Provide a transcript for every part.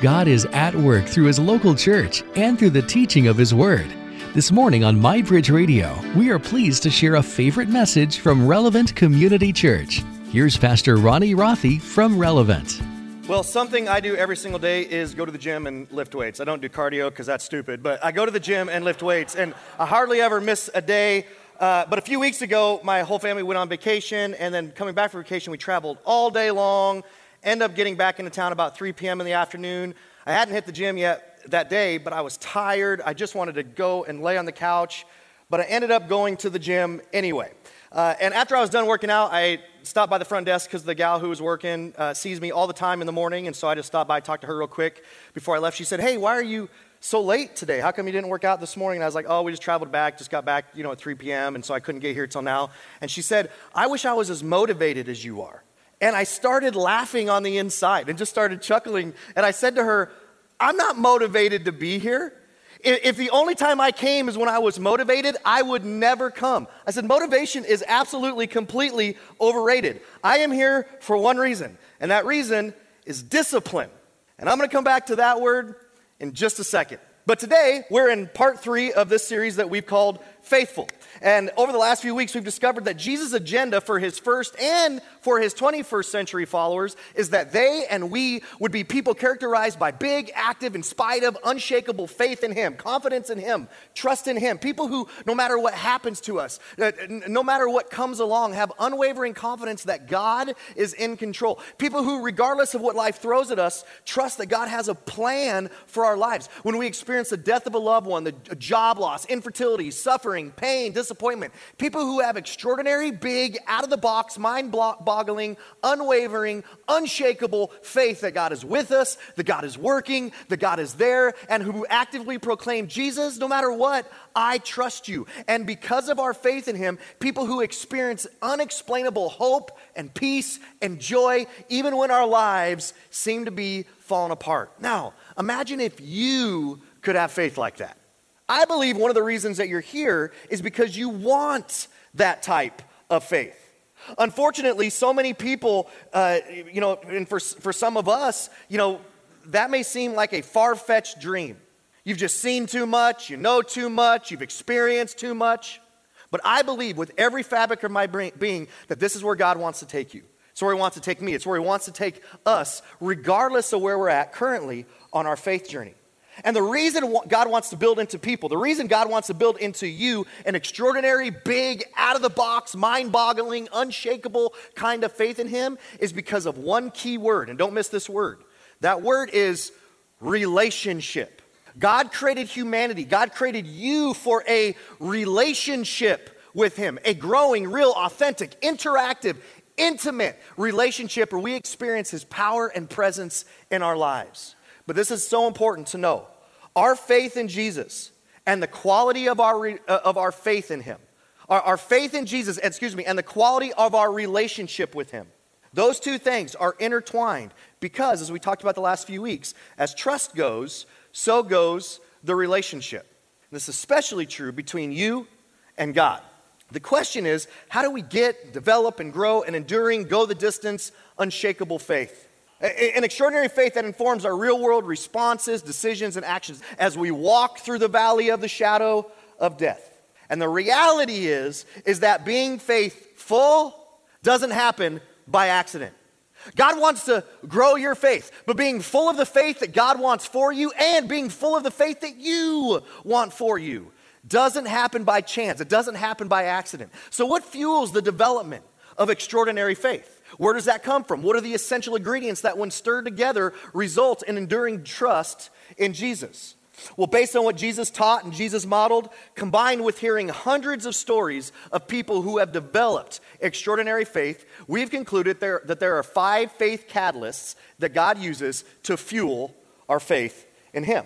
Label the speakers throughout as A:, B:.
A: God is at work through His local church and through the teaching of His Word. This morning on MyBridge Radio, we are pleased to share a favorite message from Relevant Community Church. Here's Pastor Ronnie Rothe from Relevant.
B: Well, something I do every single day is go to the gym and lift weights. I don't do cardio because that's stupid, but I go to the gym and lift weights, and I hardly ever miss a day. Uh, but a few weeks ago, my whole family went on vacation, and then coming back from vacation, we traveled all day long. End up getting back into town about 3 p.m. in the afternoon. I hadn't hit the gym yet that day, but I was tired. I just wanted to go and lay on the couch, but I ended up going to the gym anyway. Uh, and after I was done working out, I stopped by the front desk because the gal who was working uh, sees me all the time in the morning, and so I just stopped by, talked to her real quick before I left. She said, "Hey, why are you so late today? How come you didn't work out this morning? And I was like, oh, we just traveled back, just got back, you know, at 3 p.m., and so I couldn't get here till now. And she said, I wish I was as motivated as you are. And I started laughing on the inside and just started chuckling. And I said to her, I'm not motivated to be here. If the only time I came is when I was motivated, I would never come. I said, motivation is absolutely, completely overrated. I am here for one reason, and that reason is discipline. And I'm to come back to that word in just a second. But today, we're in part three of this series that we've called Faithful. And over the last few weeks, we've discovered that Jesus' agenda for his first and for his 21st century followers is that they and we would be people characterized by big, active, in spite of, unshakable faith in him, confidence in him, trust in him. People who, no matter what happens to us, uh, no matter what comes along, have unwavering confidence that God is in control. People who, regardless of what life throws at us, trust that God has a plan for our lives. When we experience the death of a loved one, the job loss, infertility, suffering, pain, disappointment. People who have extraordinary, big, out of the box, mind boggling, unwavering, unshakable faith that God is with us, that God is working, that God is there, and who actively proclaim, Jesus, no matter what, I trust you. And because of our faith in Him, people who experience unexplainable hope and peace and joy, even when our lives seem to be falling apart. Now, imagine if you could have faith like that. I believe one of the reasons that you're here is because you want that type of faith. Unfortunately, so many people, uh, you know, and for, for some of us, you know, that may seem like a far fetched dream. You've just seen too much, you know too much, you've experienced too much. But I believe with every fabric of my being that this is where God wants to take you. It's where He wants to take me. It's where He wants to take us, regardless of where we're at currently on our faith journey. And the reason God wants to build into people, the reason God wants to build into you an extraordinary, big, out of the box, mind boggling, unshakable kind of faith in Him is because of one key word. And don't miss this word. That word is relationship. God created humanity, God created you for a relationship with Him, a growing, real, authentic, interactive, intimate relationship where we experience His power and presence in our lives. But this is so important to know. Our faith in Jesus and the quality of our, uh, of our faith in Him, our, our faith in Jesus, excuse me, and the quality of our relationship with Him, those two things are intertwined because, as we talked about the last few weeks, as trust goes, so goes the relationship. And This is especially true between you and God. The question is how do we get, develop, and grow an enduring, go the distance, unshakable faith? An extraordinary faith that informs our real world responses, decisions, and actions as we walk through the valley of the shadow of death. And the reality is, is that being faithful doesn't happen by accident. God wants to grow your faith, but being full of the faith that God wants for you and being full of the faith that you want for you doesn't happen by chance. It doesn't happen by accident. So, what fuels the development of extraordinary faith? Where does that come from? What are the essential ingredients that, when stirred together, result in enduring trust in Jesus? Well, based on what Jesus taught and Jesus modeled, combined with hearing hundreds of stories of people who have developed extraordinary faith, we've concluded there, that there are five faith catalysts that God uses to fuel our faith in Him.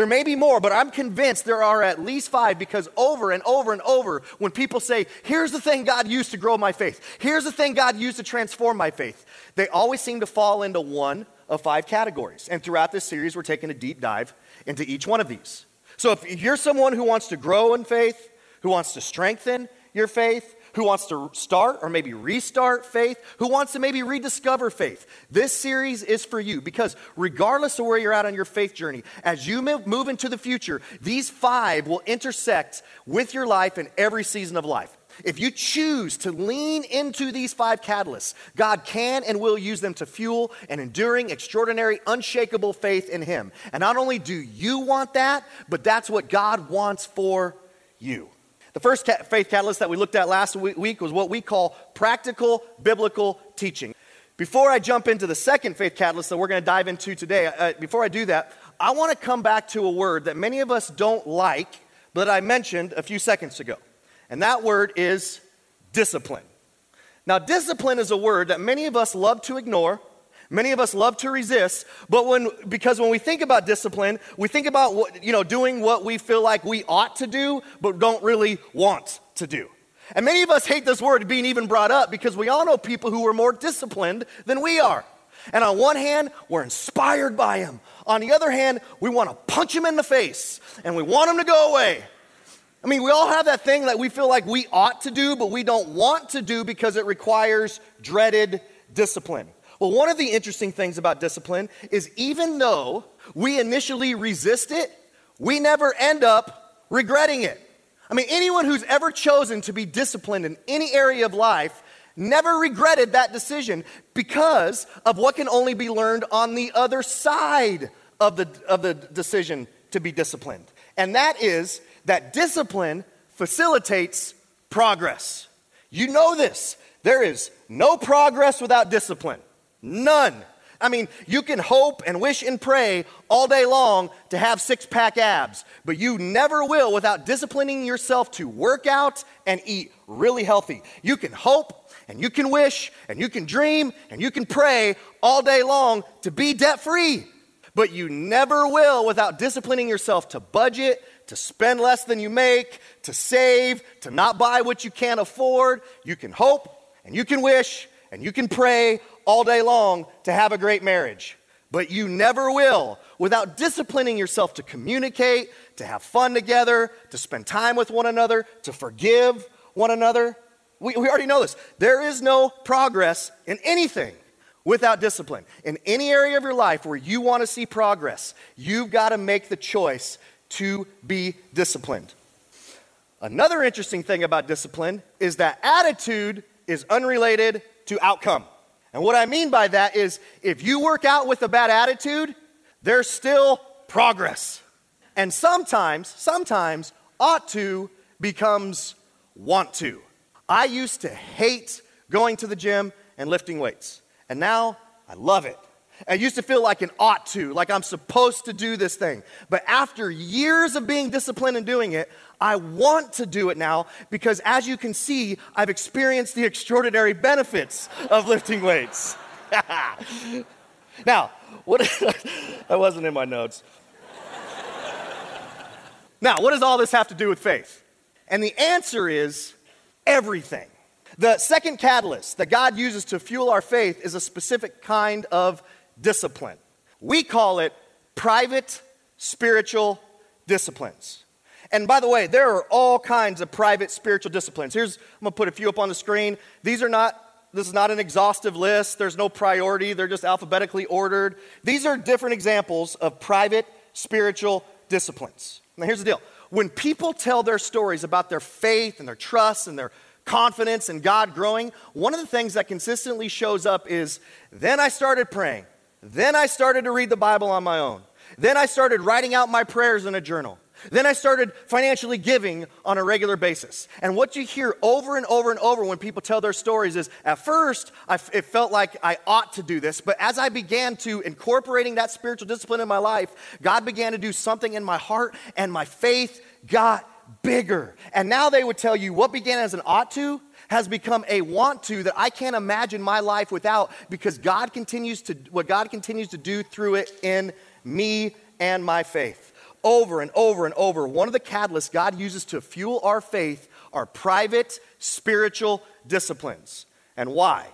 B: There may be more, but I'm convinced there are at least five because over and over and over, when people say, Here's the thing God used to grow my faith, here's the thing God used to transform my faith, they always seem to fall into one of five categories. And throughout this series, we're taking a deep dive into each one of these. So if you're someone who wants to grow in faith, who wants to strengthen your faith, who wants to start or maybe restart faith, who wants to maybe rediscover faith. This series is for you because regardless of where you're at on your faith journey, as you move into the future, these five will intersect with your life in every season of life. If you choose to lean into these five catalysts, God can and will use them to fuel an enduring, extraordinary, unshakable faith in Him. And not only do you want that, but that's what God wants for you. The first faith catalyst that we looked at last week was what we call practical biblical teaching. Before I jump into the second faith catalyst that we're going to dive into today, uh, before I do that, I want to come back to a word that many of us don't like, but I mentioned a few seconds ago and that word is discipline. Now, discipline is a word that many of us love to ignore. Many of us love to resist, but when because when we think about discipline, we think about what, you know doing what we feel like we ought to do, but don't really want to do. And many of us hate this word being even brought up because we all know people who are more disciplined than we are. And on one hand, we're inspired by him. On the other hand, we want to punch him in the face and we want him to go away. I mean, we all have that thing that we feel like we ought to do, but we don't want to do because it requires dreaded discipline. Well, one of the interesting things about discipline is even though we initially resist it, we never end up regretting it. I mean, anyone who's ever chosen to be disciplined in any area of life never regretted that decision because of what can only be learned on the other side of the, of the decision to be disciplined. And that is that discipline facilitates progress. You know this. There is no progress without discipline. None. I mean, you can hope and wish and pray all day long to have six pack abs, but you never will without disciplining yourself to work out and eat really healthy. You can hope and you can wish and you can dream and you can pray all day long to be debt free, but you never will without disciplining yourself to budget, to spend less than you make, to save, to not buy what you can't afford. You can hope and you can wish and you can pray all day long to have a great marriage. But you never will without disciplining yourself to communicate, to have fun together, to spend time with one another, to forgive one another. We, we already know this. There is no progress in anything without discipline. In any area of your life where you want to see progress, you've got to make the choice to be disciplined. Another interesting thing about discipline is that attitude is unrelated to outcome. And what I mean by that is if you work out with a bad attitude, there's still progress. And sometimes, sometimes, ought to becomes want to. I used to hate going to the gym and lifting weights, and now I love it. I used to feel like an ought to, like I'm supposed to do this thing. But after years of being disciplined and doing it, I want to do it now because, as you can see, I've experienced the extraordinary benefits of lifting weights. now, what that wasn't in my notes. now, what does all this have to do with faith? And the answer is everything. The second catalyst that God uses to fuel our faith is a specific kind of discipline. We call it private spiritual disciplines. And by the way, there are all kinds of private spiritual disciplines. Here's, I'm gonna put a few up on the screen. These are not, this is not an exhaustive list. There's no priority, they're just alphabetically ordered. These are different examples of private spiritual disciplines. Now, here's the deal when people tell their stories about their faith and their trust and their confidence in God growing, one of the things that consistently shows up is then I started praying. Then I started to read the Bible on my own. Then I started writing out my prayers in a journal. Then I started financially giving on a regular basis. And what you hear over and over and over when people tell their stories is at first, it felt like I ought to do this. But as I began to incorporating that spiritual discipline in my life, God began to do something in my heart, and my faith got bigger. And now they would tell you what began as an ought to has become a want to that I can't imagine my life without because God continues to, what God continues to do through it in me and my faith. Over and over and over, one of the catalysts God uses to fuel our faith are private spiritual disciplines. And why?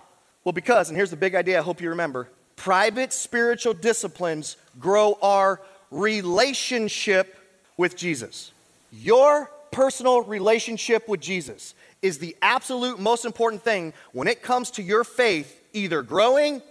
B: Well, because, and here's the big idea I hope you remember private spiritual disciplines grow our relationship with Jesus. Your personal relationship with Jesus is the absolute most important thing when it comes to your faith either growing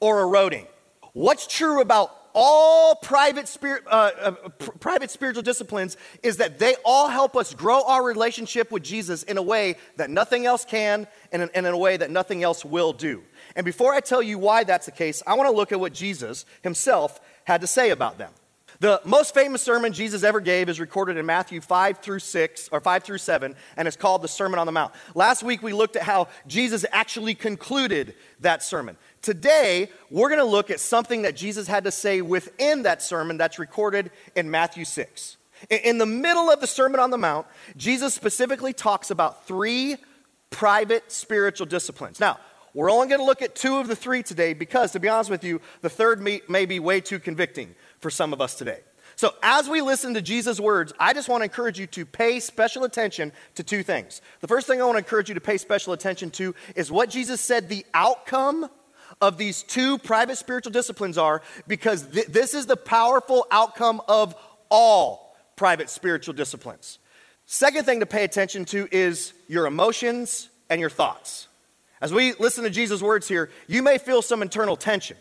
B: or eroding. What's true about all private, spirit, uh, uh, pr- private spiritual disciplines is that they all help us grow our relationship with Jesus in a way that nothing else can and in, and in a way that nothing else will do. And before I tell you why that's the case, I want to look at what Jesus himself had to say about them. The most famous sermon Jesus ever gave is recorded in Matthew 5 through 6, or 5 through 7, and it's called the Sermon on the Mount. Last week we looked at how Jesus actually concluded that sermon. Today, we're going to look at something that Jesus had to say within that sermon that's recorded in Matthew 6. In the middle of the Sermon on the Mount, Jesus specifically talks about three private spiritual disciplines. Now, we're only going to look at two of the three today because, to be honest with you, the third may, may be way too convicting for some of us today. So, as we listen to Jesus' words, I just want to encourage you to pay special attention to two things. The first thing I want to encourage you to pay special attention to is what Jesus said the outcome of these two private spiritual disciplines are because th- this is the powerful outcome of all private spiritual disciplines. Second thing to pay attention to is your emotions and your thoughts. As we listen to Jesus' words here, you may feel some internal tension.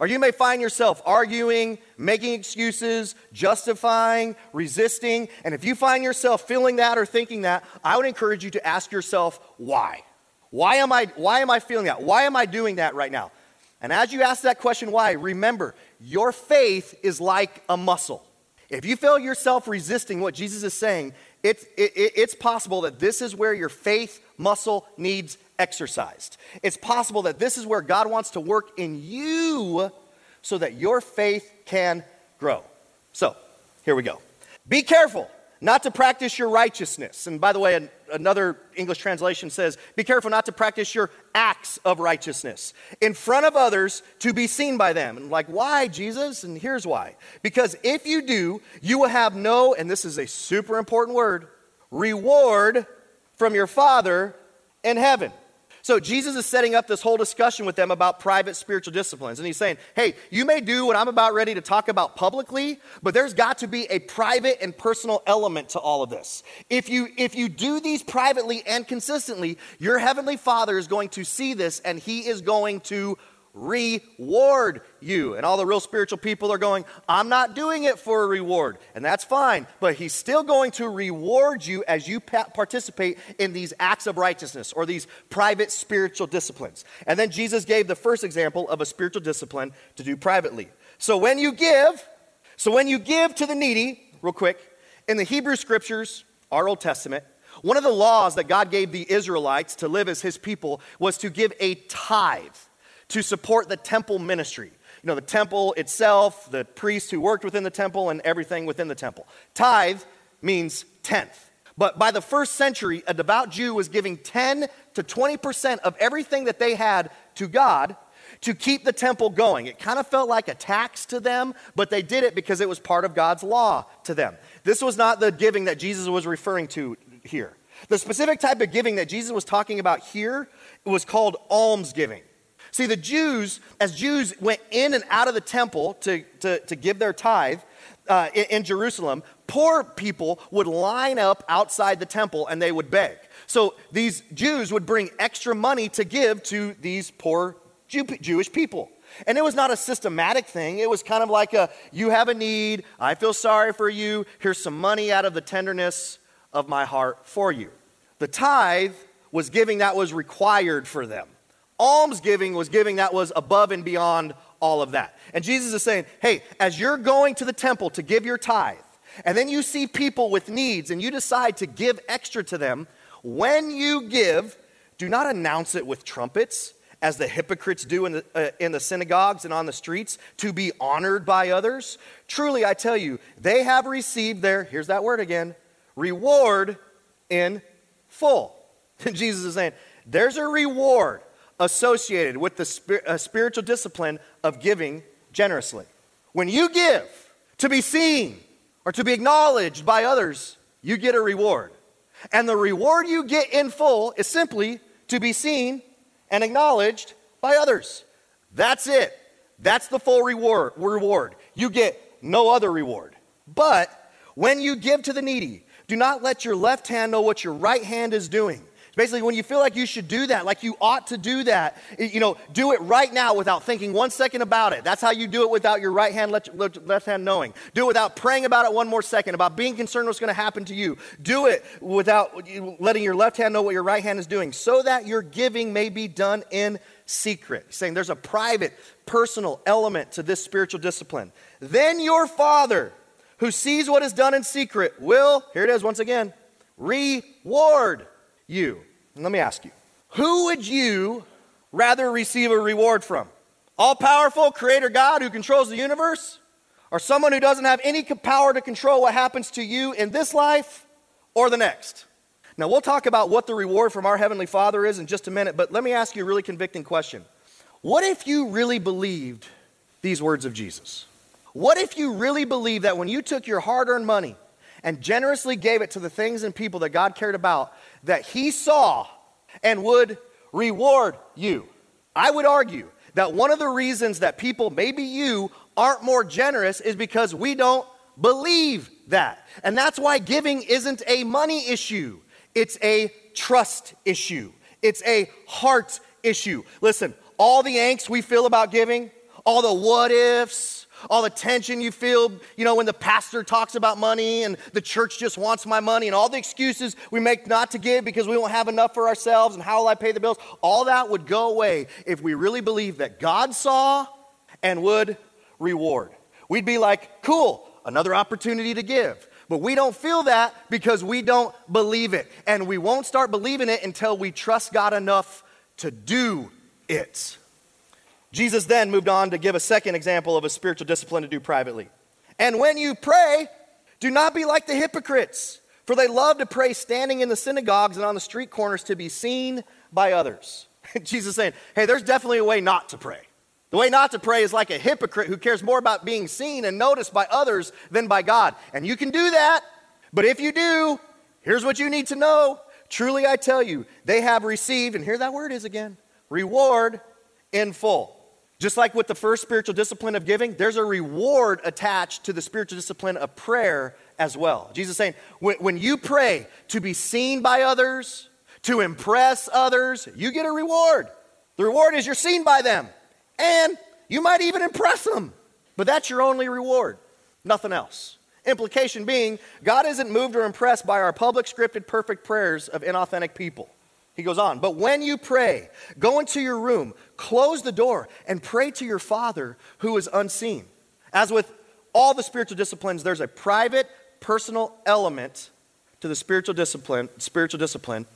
B: Or you may find yourself arguing, making excuses, justifying, resisting. And if you find yourself feeling that or thinking that, I would encourage you to ask yourself, why? Why am I, why am I feeling that? Why am I doing that right now? And as you ask that question, why, remember, your faith is like a muscle. If you feel yourself resisting what Jesus is saying, it, it, it's possible that this is where your faith muscle needs exercised. It's possible that this is where God wants to work in you so that your faith can grow. So, here we go. Be careful not to practice your righteousness. And by the way, another English translation says, Be careful not to practice your acts of righteousness in front of others to be seen by them. And like, why, Jesus? And here's why. Because if you do, you will have no, and this is a super important word, reward from your Father in heaven. So Jesus is setting up this whole discussion with them about private spiritual disciplines. And he's saying, hey, you may do what I'm about ready to talk about publicly, but there's got to be a private and personal element to all of this. If you, if you do these privately and consistently, your heavenly Father is going to see this and he is going to reward you. And all the real spiritual people are going, I'm not doing it for a reward. And that's fine, but he's still going to reward you as you participate in these acts of righteousness or these private spiritual disciplines. And then Jesus gave the first example of a spiritual discipline to do privately. So when you give, so when you give to the needy, real quick, in the Hebrew scriptures, our Old Testament, one of the laws that God gave the Israelites to live as his people was to give a tithe to support the temple ministry. You know, the temple itself, the priests who worked within the temple, and everything within the temple. Tithe means tenth. But by the first century, a devout Jew was giving 10 to 20% of everything that they had to God to keep the temple going. It kind of felt like a tax to them, but they did it because it was part of God's law to them. This was not the giving that Jesus was referring to here. The specific type of giving that Jesus was talking about here was called almsgiving. See, the Jews, as Jews went in and out of the temple to, to, to give their tithe uh, in, in Jerusalem, poor people would line up outside the temple and they would beg. So these Jews would bring extra money to give to these poor Jew, Jewish people. And it was not a systematic thing. It was kind of like a you have a need, I feel sorry for you, here's some money out of the tenderness of my heart for you. The tithe was giving that was required for them. Almsgiving was giving that was above and beyond all of that. And Jesus is saying, hey, as you're going to the temple to give your tithe, and then you see people with needs and you decide to give extra to them, when you give, do not announce it with trumpets as the hypocrites do in the, uh, in the synagogues and on the streets to be honored by others. Truly, I tell you, they have received their, here's that word again, reward in full. And Jesus is saying, there's a reward associated with the uh, spiritual discipline of giving generously. When you give to be seen or to be acknowledged by others, you get a reward. And the reward you get in full is simply to be seen and acknowledged by others. That's it. That's the full reward. reward. You get no other reward. But when you give to the needy, Do not let your left hand know what your right hand is doing. Basically, when you feel like you should do that, like you ought to do that, you know, do it right now without thinking one second about it. That's how you do it without your right hand, left, left hand knowing. Do it without praying about it one more second, about being concerned what's going to happen to you. Do it without letting your left hand know what your right hand is doing, so that your giving may be done in secret. He's saying there's a private, personal element to this spiritual discipline. Then your Father, who sees what is done in secret, will, here it is once again, reward you. let me ask you, who would you rather receive a reward from? All powerful creator God who controls the universe? Or someone who doesn't have any power to control what happens to you in this life or the next? Now, we'll talk about what the reward from our Heavenly Father is in just a minute, but let me ask you a really convicting question. What if you really believed these words of Jesus? What if you really believed that when you took your hard earned money and generously gave it to the things and people that God cared about, that He saw and would reward you. I would argue that one of the reasons that people, maybe you, aren't more generous is because we don't believe that. And that's why giving isn't a money issue, it's a trust issue, it's a heart issue. Listen, all the angst we feel about giving, all the what ifs, all the tension you feel, you know, when the pastor talks about money and the church just wants my money and all the excuses we make not to give because we won't have enough for ourselves and how will I pay the bills, all that would go away if we really believed that God saw and would reward. We'd be like, cool, another opportunity to give. But we don't feel that because we don't believe it. And we won't start believing it until we trust God enough to do it. Jesus then moved on to give a second example of a spiritual discipline to do privately. And when you pray, do not be like the hypocrites, for they love to pray standing in the synagogues and on the street corners to be seen by others. Jesus saying, hey, there's definitely a way not to pray. The way not to pray is like a hypocrite who cares more about being seen and noticed by others than by God. And you can do that, but if you do, here's what you need to know. Truly I tell you, they have received, and here that word is again, reward in full. Just like with the first spiritual discipline of giving, there's a reward attached to the spiritual discipline of prayer as well. Jesus saying, when, when you pray to be seen by others, to impress others, you get a reward. The reward is you're seen by them, and you might even impress them. But that's your only reward, nothing else. Implication being, God isn't moved or impressed by our public, scripted, perfect prayers of inauthentic people. He goes on, but when you pray, go into your room, close the door, and pray to your Father who is unseen. As with all the spiritual disciplines, there's a private, personal element to the spiritual discipline, spiritual discipline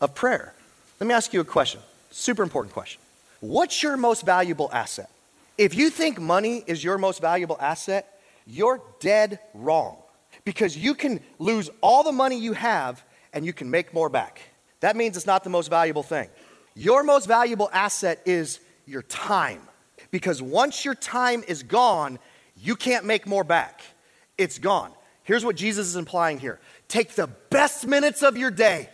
B: of prayer. Let me ask you a question. Super important question. What's your most valuable asset? If you think money is your most valuable asset, you're dead wrong. Because you can lose all the money you have and you can make more back that means it's not the most valuable thing. Your most valuable asset is your time. Because once your time is gone, you can't make more back. It's gone. Here's what Jesus is implying here take the best minutes of your day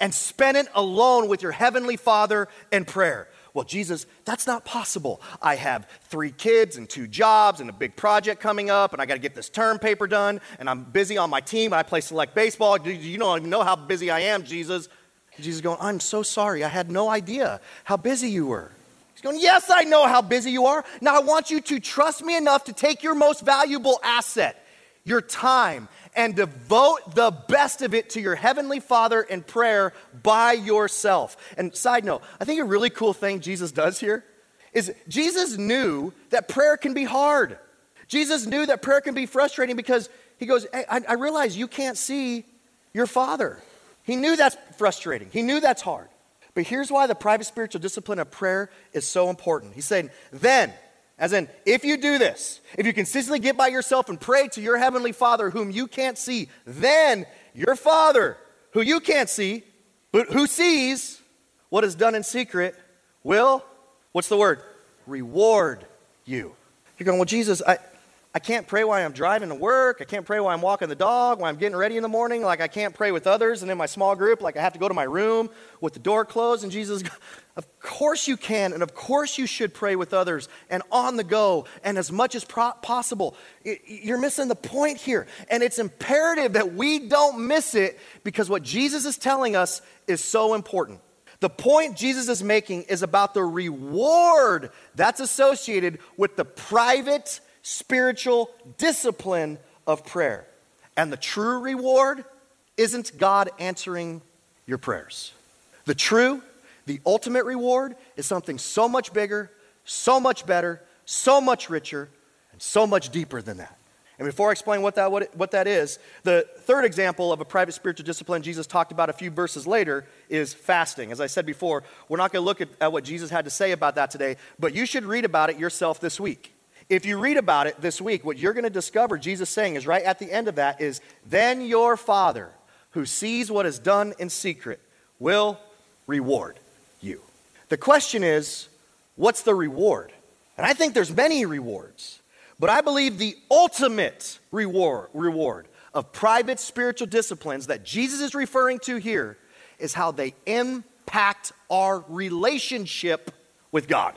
B: and spend it alone with your heavenly Father in prayer. Well, Jesus, that's not possible. I have three kids and two jobs and a big project coming up, and I got to get this term paper done, and I'm busy on my team, I play select baseball. You don't even know how busy I am, Jesus. Jesus going, I'm so sorry. I had no idea how busy you were. He's going, Yes, I know how busy you are. Now I want you to trust me enough to take your most valuable asset, your time, and devote the best of it to your Heavenly Father in prayer by yourself. And side note, I think a really cool thing Jesus does here is Jesus knew that prayer can be hard. Jesus knew that prayer can be frustrating because he goes, hey, I, I realize you can't see your Father. He knew that's frustrating, he knew that's hard. But here's why the private spiritual discipline of prayer is so important. He's saying, then, as in, if you do this, if you consistently get by yourself and pray to your heavenly Father whom you can't see, then your Father, who you can't see, but who sees what is done in secret, will, what's the word? Reward you. You're going, well, Jesus, I, I can't pray while I'm driving to work. I can't pray while I'm walking the dog, while I'm getting ready in the morning. Like, I can't pray with others and in my small group. Like, I have to go to my room with the door closed. And Jesus, of course you can. And of course you should pray with others and on the go and as much as pro- possible. You're missing the point here. And it's imperative that we don't miss it because what Jesus is telling us is so important. The point Jesus is making is about the reward that's associated with the private spiritual discipline of prayer. And the true reward isn't God answering your prayers. The true, the ultimate reward is something so much bigger, so much better, so much richer, and so much deeper than that. And before I explain what that, what, what that is, the third example of a private spiritual discipline Jesus talked about a few verses later is fasting. As I said before, we're not going to look at, at what Jesus had to say about that today, but you should read about it yourself this week. If you read about it this week, what you're going to discover Jesus saying is right at the end of that is, Then your Father, who sees what is done in secret, will reward you. The question is, what's the reward? And I think there's many rewards, but I believe the ultimate reward, reward of private spiritual disciplines that Jesus is referring to here is how they impact our relationship with God.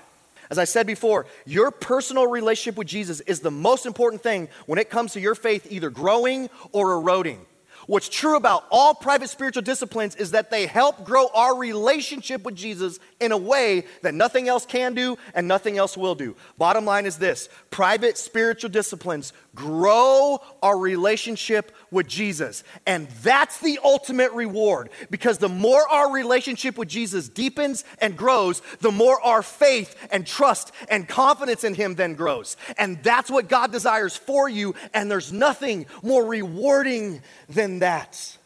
B: As I said before, your personal relationship with Jesus is the most important thing when it comes to your faith either growing or eroding. What's true about all private spiritual disciplines is that they help grow our relationship with Jesus in a way that nothing else can do and nothing else will do. Bottom line is this private spiritual disciplines grow our relationship with Jesus. And that's the ultimate reward because the more our relationship with Jesus deepens and grows, the more our faith and trust and confidence in Him then grows. And that's what God desires for you. And there's nothing more rewarding than that.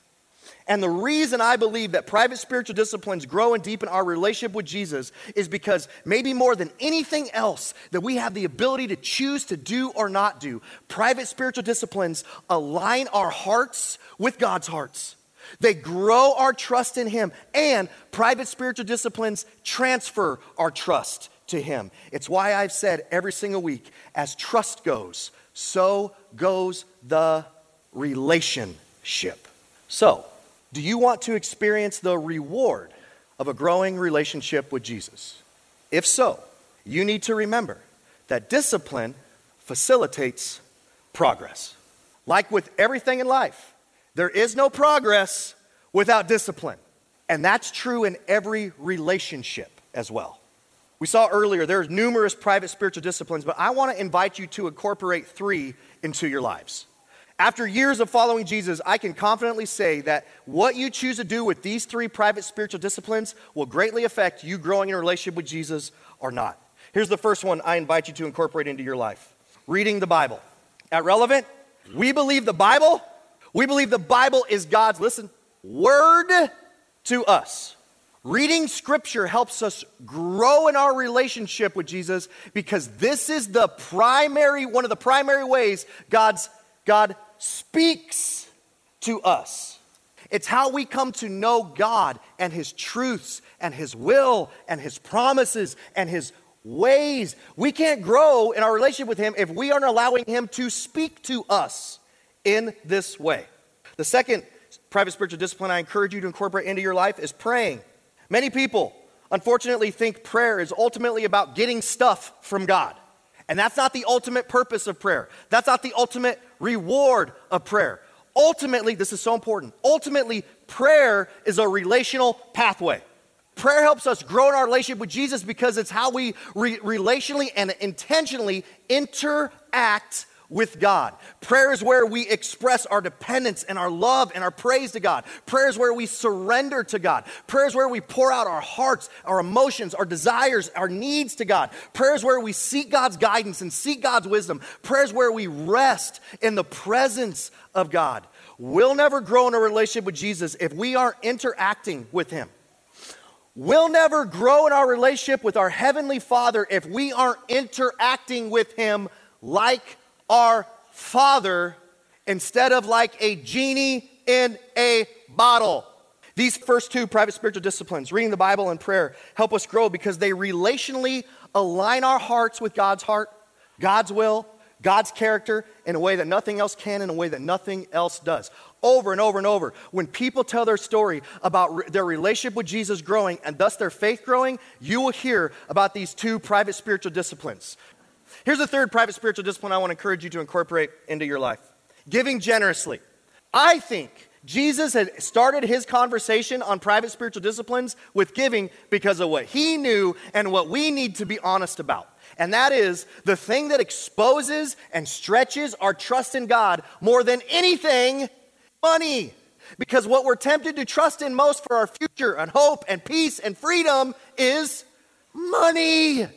B: And the reason I believe that private spiritual disciplines grow and deepen our relationship with Jesus is because maybe more than anything else that we have the ability to choose to do or not do, private spiritual disciplines align our hearts with God's hearts. They grow our trust in Him, and private spiritual disciplines transfer our trust to Him. It's why I've said every single week as trust goes, so goes the relationship. So, do you want to experience the reward of a growing relationship with Jesus? If so, you need to remember that discipline facilitates progress. Like with everything in life, there is no progress without discipline. And that's true in every relationship as well. We saw earlier there's numerous private spiritual disciplines, but I want to invite you to incorporate three into your lives. After years of following Jesus, I can confidently say that what you choose to do with these three private spiritual disciplines will greatly affect you growing in a relationship with Jesus or not. Here's the first one I invite you to incorporate into your life reading the Bible. At Relevant, we believe the Bible, we believe the Bible is God's, listen, word to us. Reading scripture helps us grow in our relationship with Jesus because this is the primary, one of the primary ways God's, God speaks to us. It's how we come to know God and His truths and His will and His promises and His ways. We can't grow in our relationship with Him if we aren't allowing Him to speak to us in this way. The second private spiritual discipline I encourage you to incorporate into your life is praying. Many people, unfortunately, think prayer is ultimately about getting stuff from God. And that's not the ultimate purpose of prayer. That's not the ultimate reward of prayer. Ultimately, this is so important. Ultimately, prayer is a relational pathway. Prayer helps us grow in our relationship with Jesus because it's how we re- relationally and intentionally interact with God. Prayer is where we express our dependence and our love and our praise to God. Prayer is where we surrender to God. Prayer is where we pour out our hearts, our emotions, our desires, our needs to God. Prayer is where we seek God's guidance and seek God's wisdom. Prayer is where we rest in the presence of God. We'll never grow in a relationship with Jesus if we aren't interacting with Him. We'll never grow in our relationship with our Heavenly Father if we aren't interacting with Him like our Father instead of like a genie in a bottle. These first two private spiritual disciplines, reading the Bible and prayer, help us grow because they relationally align our hearts with God's heart, God's will, God's character in a way that nothing else can, in a way that nothing else does. Over and over and over, when people tell their story about re- their relationship with Jesus growing and thus their faith growing, you will hear about these two private spiritual disciplines. Here's the third private spiritual discipline I want to encourage you to incorporate into your life giving generously. I think Jesus had started his conversation on private spiritual disciplines with giving because of what he knew and what we need to be honest about. And that is the thing that exposes and stretches our trust in God more than anything money. Because what we're tempted to trust in most for our future and hope and peace and freedom is money.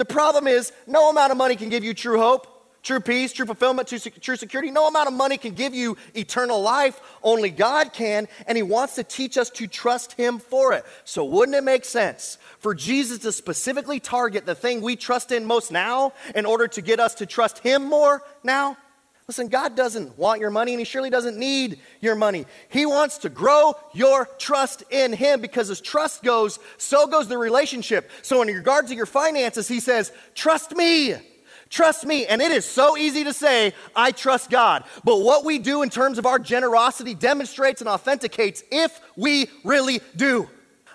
B: The problem is, no amount of money can give you true hope, true peace, true fulfillment, true security. No amount of money can give you eternal life. Only God can, and He wants to teach us to trust Him for it. So, wouldn't it make sense for Jesus to specifically target the thing we trust in most now in order to get us to trust Him more now? Listen, God doesn't want your money and He surely doesn't need your money. He wants to grow your trust in Him because as trust goes, so goes the relationship. So, in regard to your finances, He says, Trust me. Trust me. And it is so easy to say, I trust God. But what we do in terms of our generosity demonstrates and authenticates if we really do.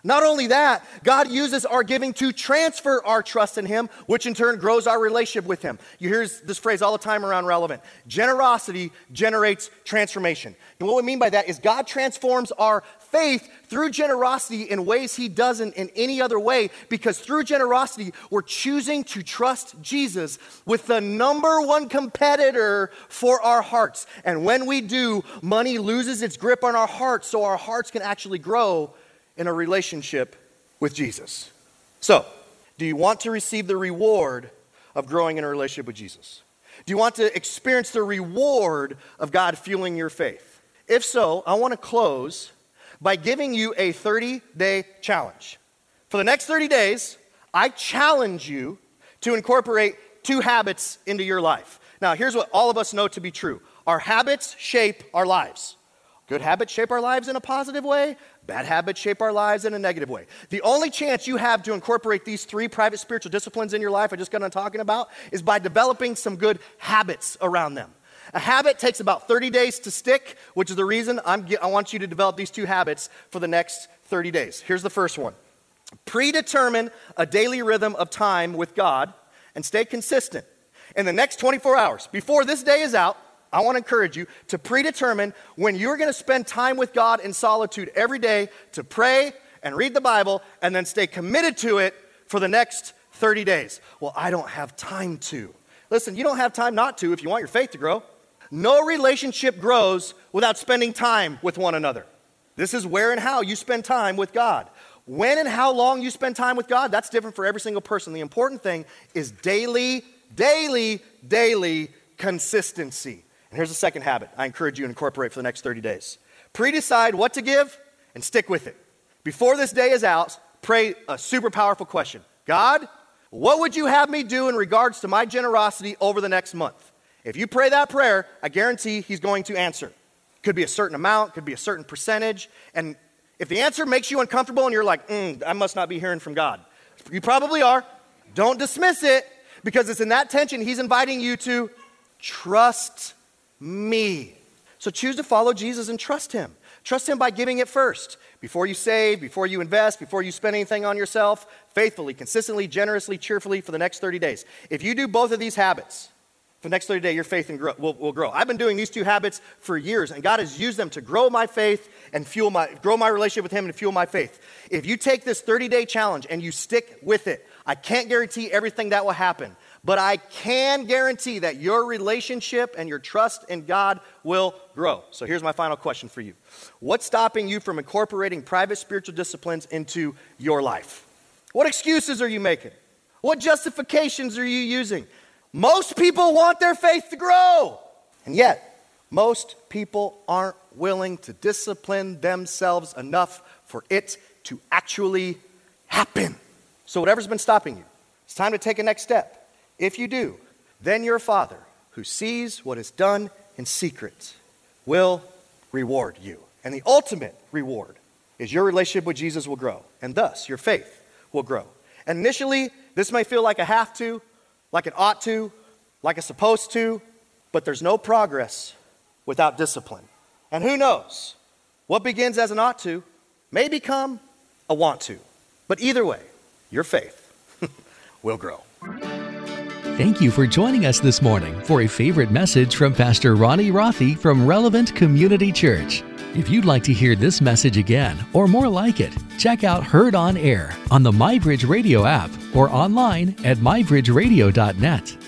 B: Not only that, God uses our giving to transfer our trust in Him, which in turn grows our relationship with Him. You hear this phrase all the time around relevant. Generosity generates transformation. And what we mean by that is God transforms our faith through generosity in ways He doesn't in any other way, because through generosity, we're choosing to trust Jesus with the number one competitor for our hearts. And when we do, money loses its grip on our hearts, so our hearts can actually grow in a relationship with Jesus. So, do you want to receive the reward of growing in a relationship with Jesus? Do you want to experience the reward of God fueling your faith? If so, I want to close by giving you a 30 day challenge. For the next 30 days, I challenge you to incorporate two habits into your life. Now, here's what all of us know to be true our habits shape our lives. Good habits shape our lives in a positive way, Bad habits shape our lives in a negative way. The only chance you have to incorporate these three private spiritual disciplines in your life, I just got on talking about, is by developing some good habits around them. A habit takes about 30 days to stick, which is the reason I'm, I want you to develop these two habits for the next 30 days. Here's the first one predetermine a daily rhythm of time with God and stay consistent. In the next 24 hours, before this day is out, I want to encourage you to predetermine when you're going to spend time with God in solitude every day to pray and read the Bible and then stay committed to it for the next 30 days. Well, I don't have time to. Listen, you don't have time not to if you want your faith to grow. No relationship grows without spending time with one another. This is where and how you spend time with God. When and how long you spend time with God, that's different for every single person. The important thing is daily, daily, daily consistency. And here's the second habit I encourage you to incorporate for the next 30 days pre decide what to give and stick with it. Before this day is out, pray a super powerful question God, what would you have me do in regards to my generosity over the next month? If you pray that prayer, I guarantee He's going to answer. Could be a certain amount, could be a certain percentage. And if the answer makes you uncomfortable and you're like, mm, I must not be hearing from God, you probably are. Don't dismiss it because it's in that tension He's inviting you to trust me. So choose to follow Jesus and trust him. Trust him by giving it first. Before you save, before you invest, before you spend anything on yourself, faithfully, consistently, generously, cheerfully for the next 30 days. If you do both of these habits, for the next 30 days, your faith will, grow. I've been doing these two habits for years, and God has used them to grow my faith and fuel my, grow my relationship with Him and fuel my faith. If you take this 30 day challenge and you stick with it, I can't guarantee everything that will happen. But I can guarantee that your relationship and your trust in God will grow. So here's my final question for you What's stopping you from incorporating private spiritual disciplines into your life? What excuses are you making? What justifications are you using? Most people want their faith to grow, and yet, most people aren't willing to discipline themselves enough for it to actually happen. So, whatever's been stopping you, it's time to take a next step. If you do, then your Father, who sees what is done in secret, will reward you. And the ultimate reward is your relationship with Jesus will grow, and thus your faith will grow. And initially, this may feel like a have to, like an ought to, like a supposed to, but there's no progress without discipline. And who knows? What begins as an ought to may become a want to. But either way, your faith will grow.
A: Thank you for joining us this morning for a favorite message from Pastor Ronnie Rothe from Relevant Community Church. If you'd like to hear this message again or more like it, check out Heard on Air on the MyBridge Radio app or online at mybridgeradio.net.